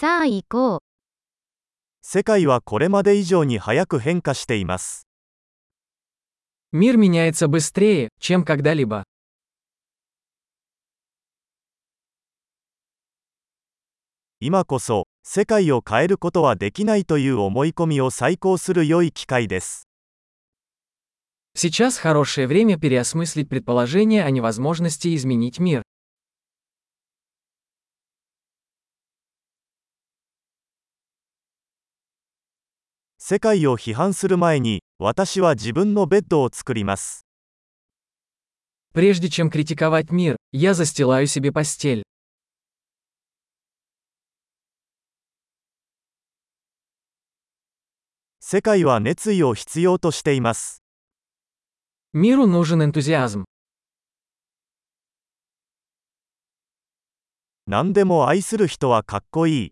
さあ行こう。世界はこれまで以上に早く変化しています。 Мир меняется быстрее, чем когда-либо. 今こそ、世界を変えることはできないという思い込みを再考する良い機会です。 Сейчас хорошее время переосмыслить предположение о невозможности изменить мир. 世界を批判する前に、私は自分のベッドを作ります。 Прежде чем критиковать мир, я застилаю себе постель. 世界は熱意を必要としています。 Миру нужен энтузиазм. 何でも愛する人はかっこいい。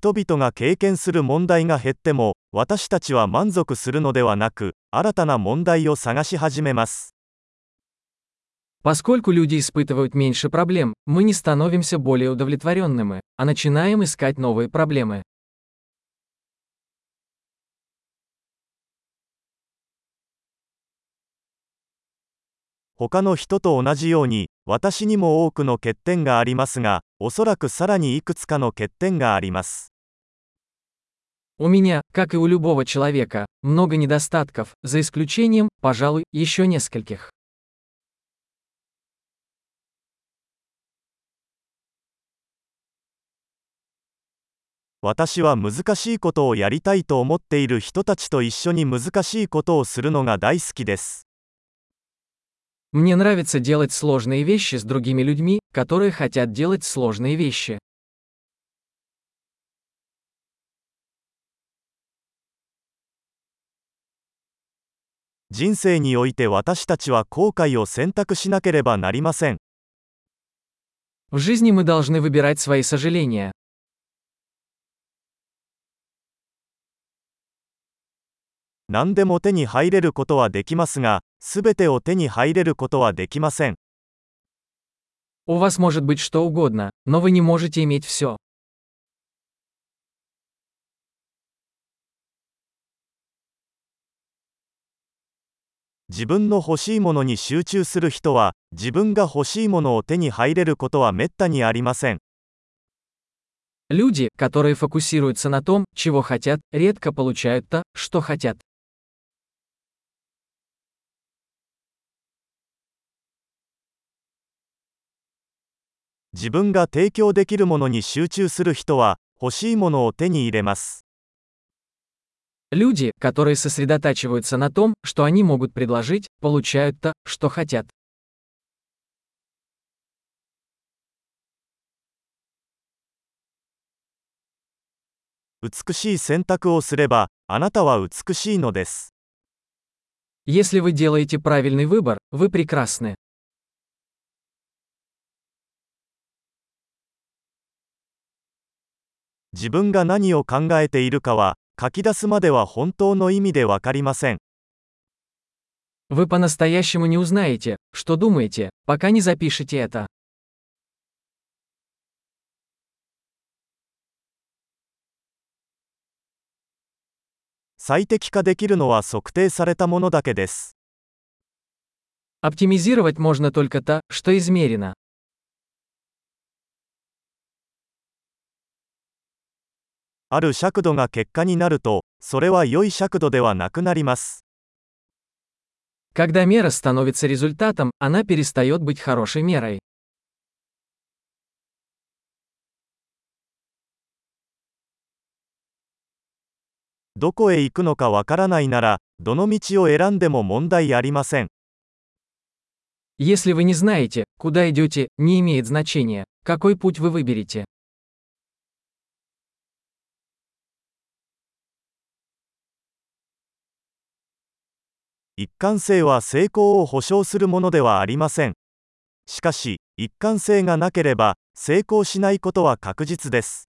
人々が経験する問題が減っても、私たちは満足するのではなく、新たな問題を探し始めます。 Поскольку люди испытывают меньше проблем, мы не становимся более удовлетворенными, а начинаем искать новые проблемы. 他の人と同じように、私にも多くの欠点がありますが、おそらくさらにいくつかの欠点があります。 У меня, как и у любого человека, много недостатков, за исключением, пожалуй, еще нескольких. 私は難しいことをやりたいと思っている人たちと一緒に難しいことをするのが大好きです。 Мне нравится делать сложные вещи с другими людьми, которые хотят делать сложные вещи. 人生において私たちは後悔を選択しなければなりません。 В жизни мы должны выбирать свои сожаления. 何でも手に入れることはできますが、すべてを手に入れることはできません。 У вас может быть что угодно, но вы не можете иметь все. 自分の欲しいものに集中する人は、自分が欲しいものを手に入れることはめったにありません。 Люди, которые фокусируются на том, чего хотят, редко получают то, что хотят. 自分が提供できるものに集中する人は、欲しいものを手に入れます。 Люди, которые сосредотачиваются на том, что они могут предложить, получают то, что хотят. 美しい選択をすれば、あなたは美しいのです。 Если вы делаете правильный выбор, вы прекрасны. 自分が何を考えているかは、 書き出すまでは本当の意味でわかりません。 Вы по-настоящему не узнаете, что думаете, пока не запишете это. 最適化できるのは測定されたものだけです。 Оптимизировать можно только то, что измерено. ある尺度が結果になると、それは良い尺度ではなくなります。 Когда мера становится результатом, она перестает быть хорошей мерой. どこへ行くのかわからないなら、どの道を選んでも問題ありません。 Если вы не знаете, куда идете, не имеет значения, какой путь вы выберете. 一貫性は成功を保証するものではありません。しかし、一貫性がなければ、成功しないことは確実です。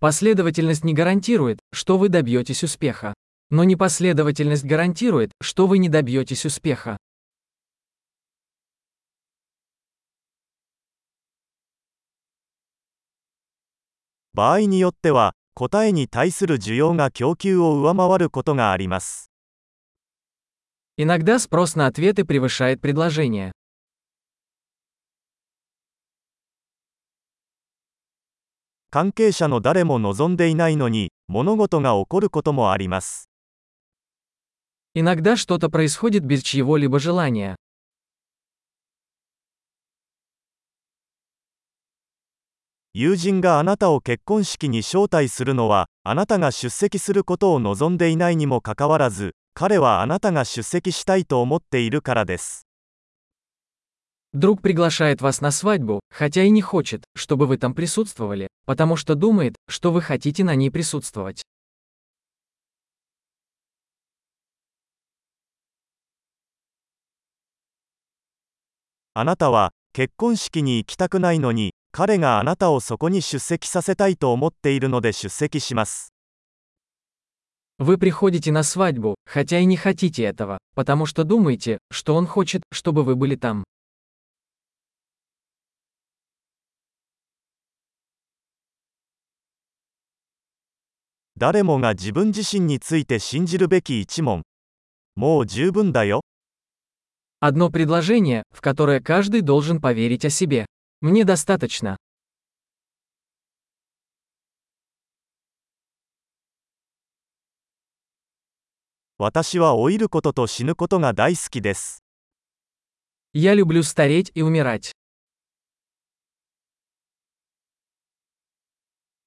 Последовательность не гарантирует, что вы добьетесь успеха. Но непоследовательность гарантирует, что вы не добьетесь успеха. 場合によっては、答えに対する需要が供給を上回ることがあります。 Иногда спрос на ответы превышает предложение. 関係者の誰も望んでいないのに、物事が起こることもあります。 Иногда что-то происходит без чьего-либо желания. 友人があなたを結婚式に招待するのは、あなたが出席することを望んでいないにもかかわらず、 彼はあなたが出席したいと思っているからです。 Друг приглашает вас на свадьбу, хотя и не хочет, чтобы вы там присутствовали, потому что думает, что вы хотите на ней присутствовать. あなたは、結婚式に行きたくないのに、彼があなたをそこに出席させたいと思っているので出席します。 Вы приходите на свадьбу, хотя и не хотите этого, потому что думаете, что он хочет, чтобы вы были там. Одно предложение, в которое каждый должен поверить о себе. Мне достаточно. 私は老いることと死ぬことが大好きです。 Я люблю стареть и умирать.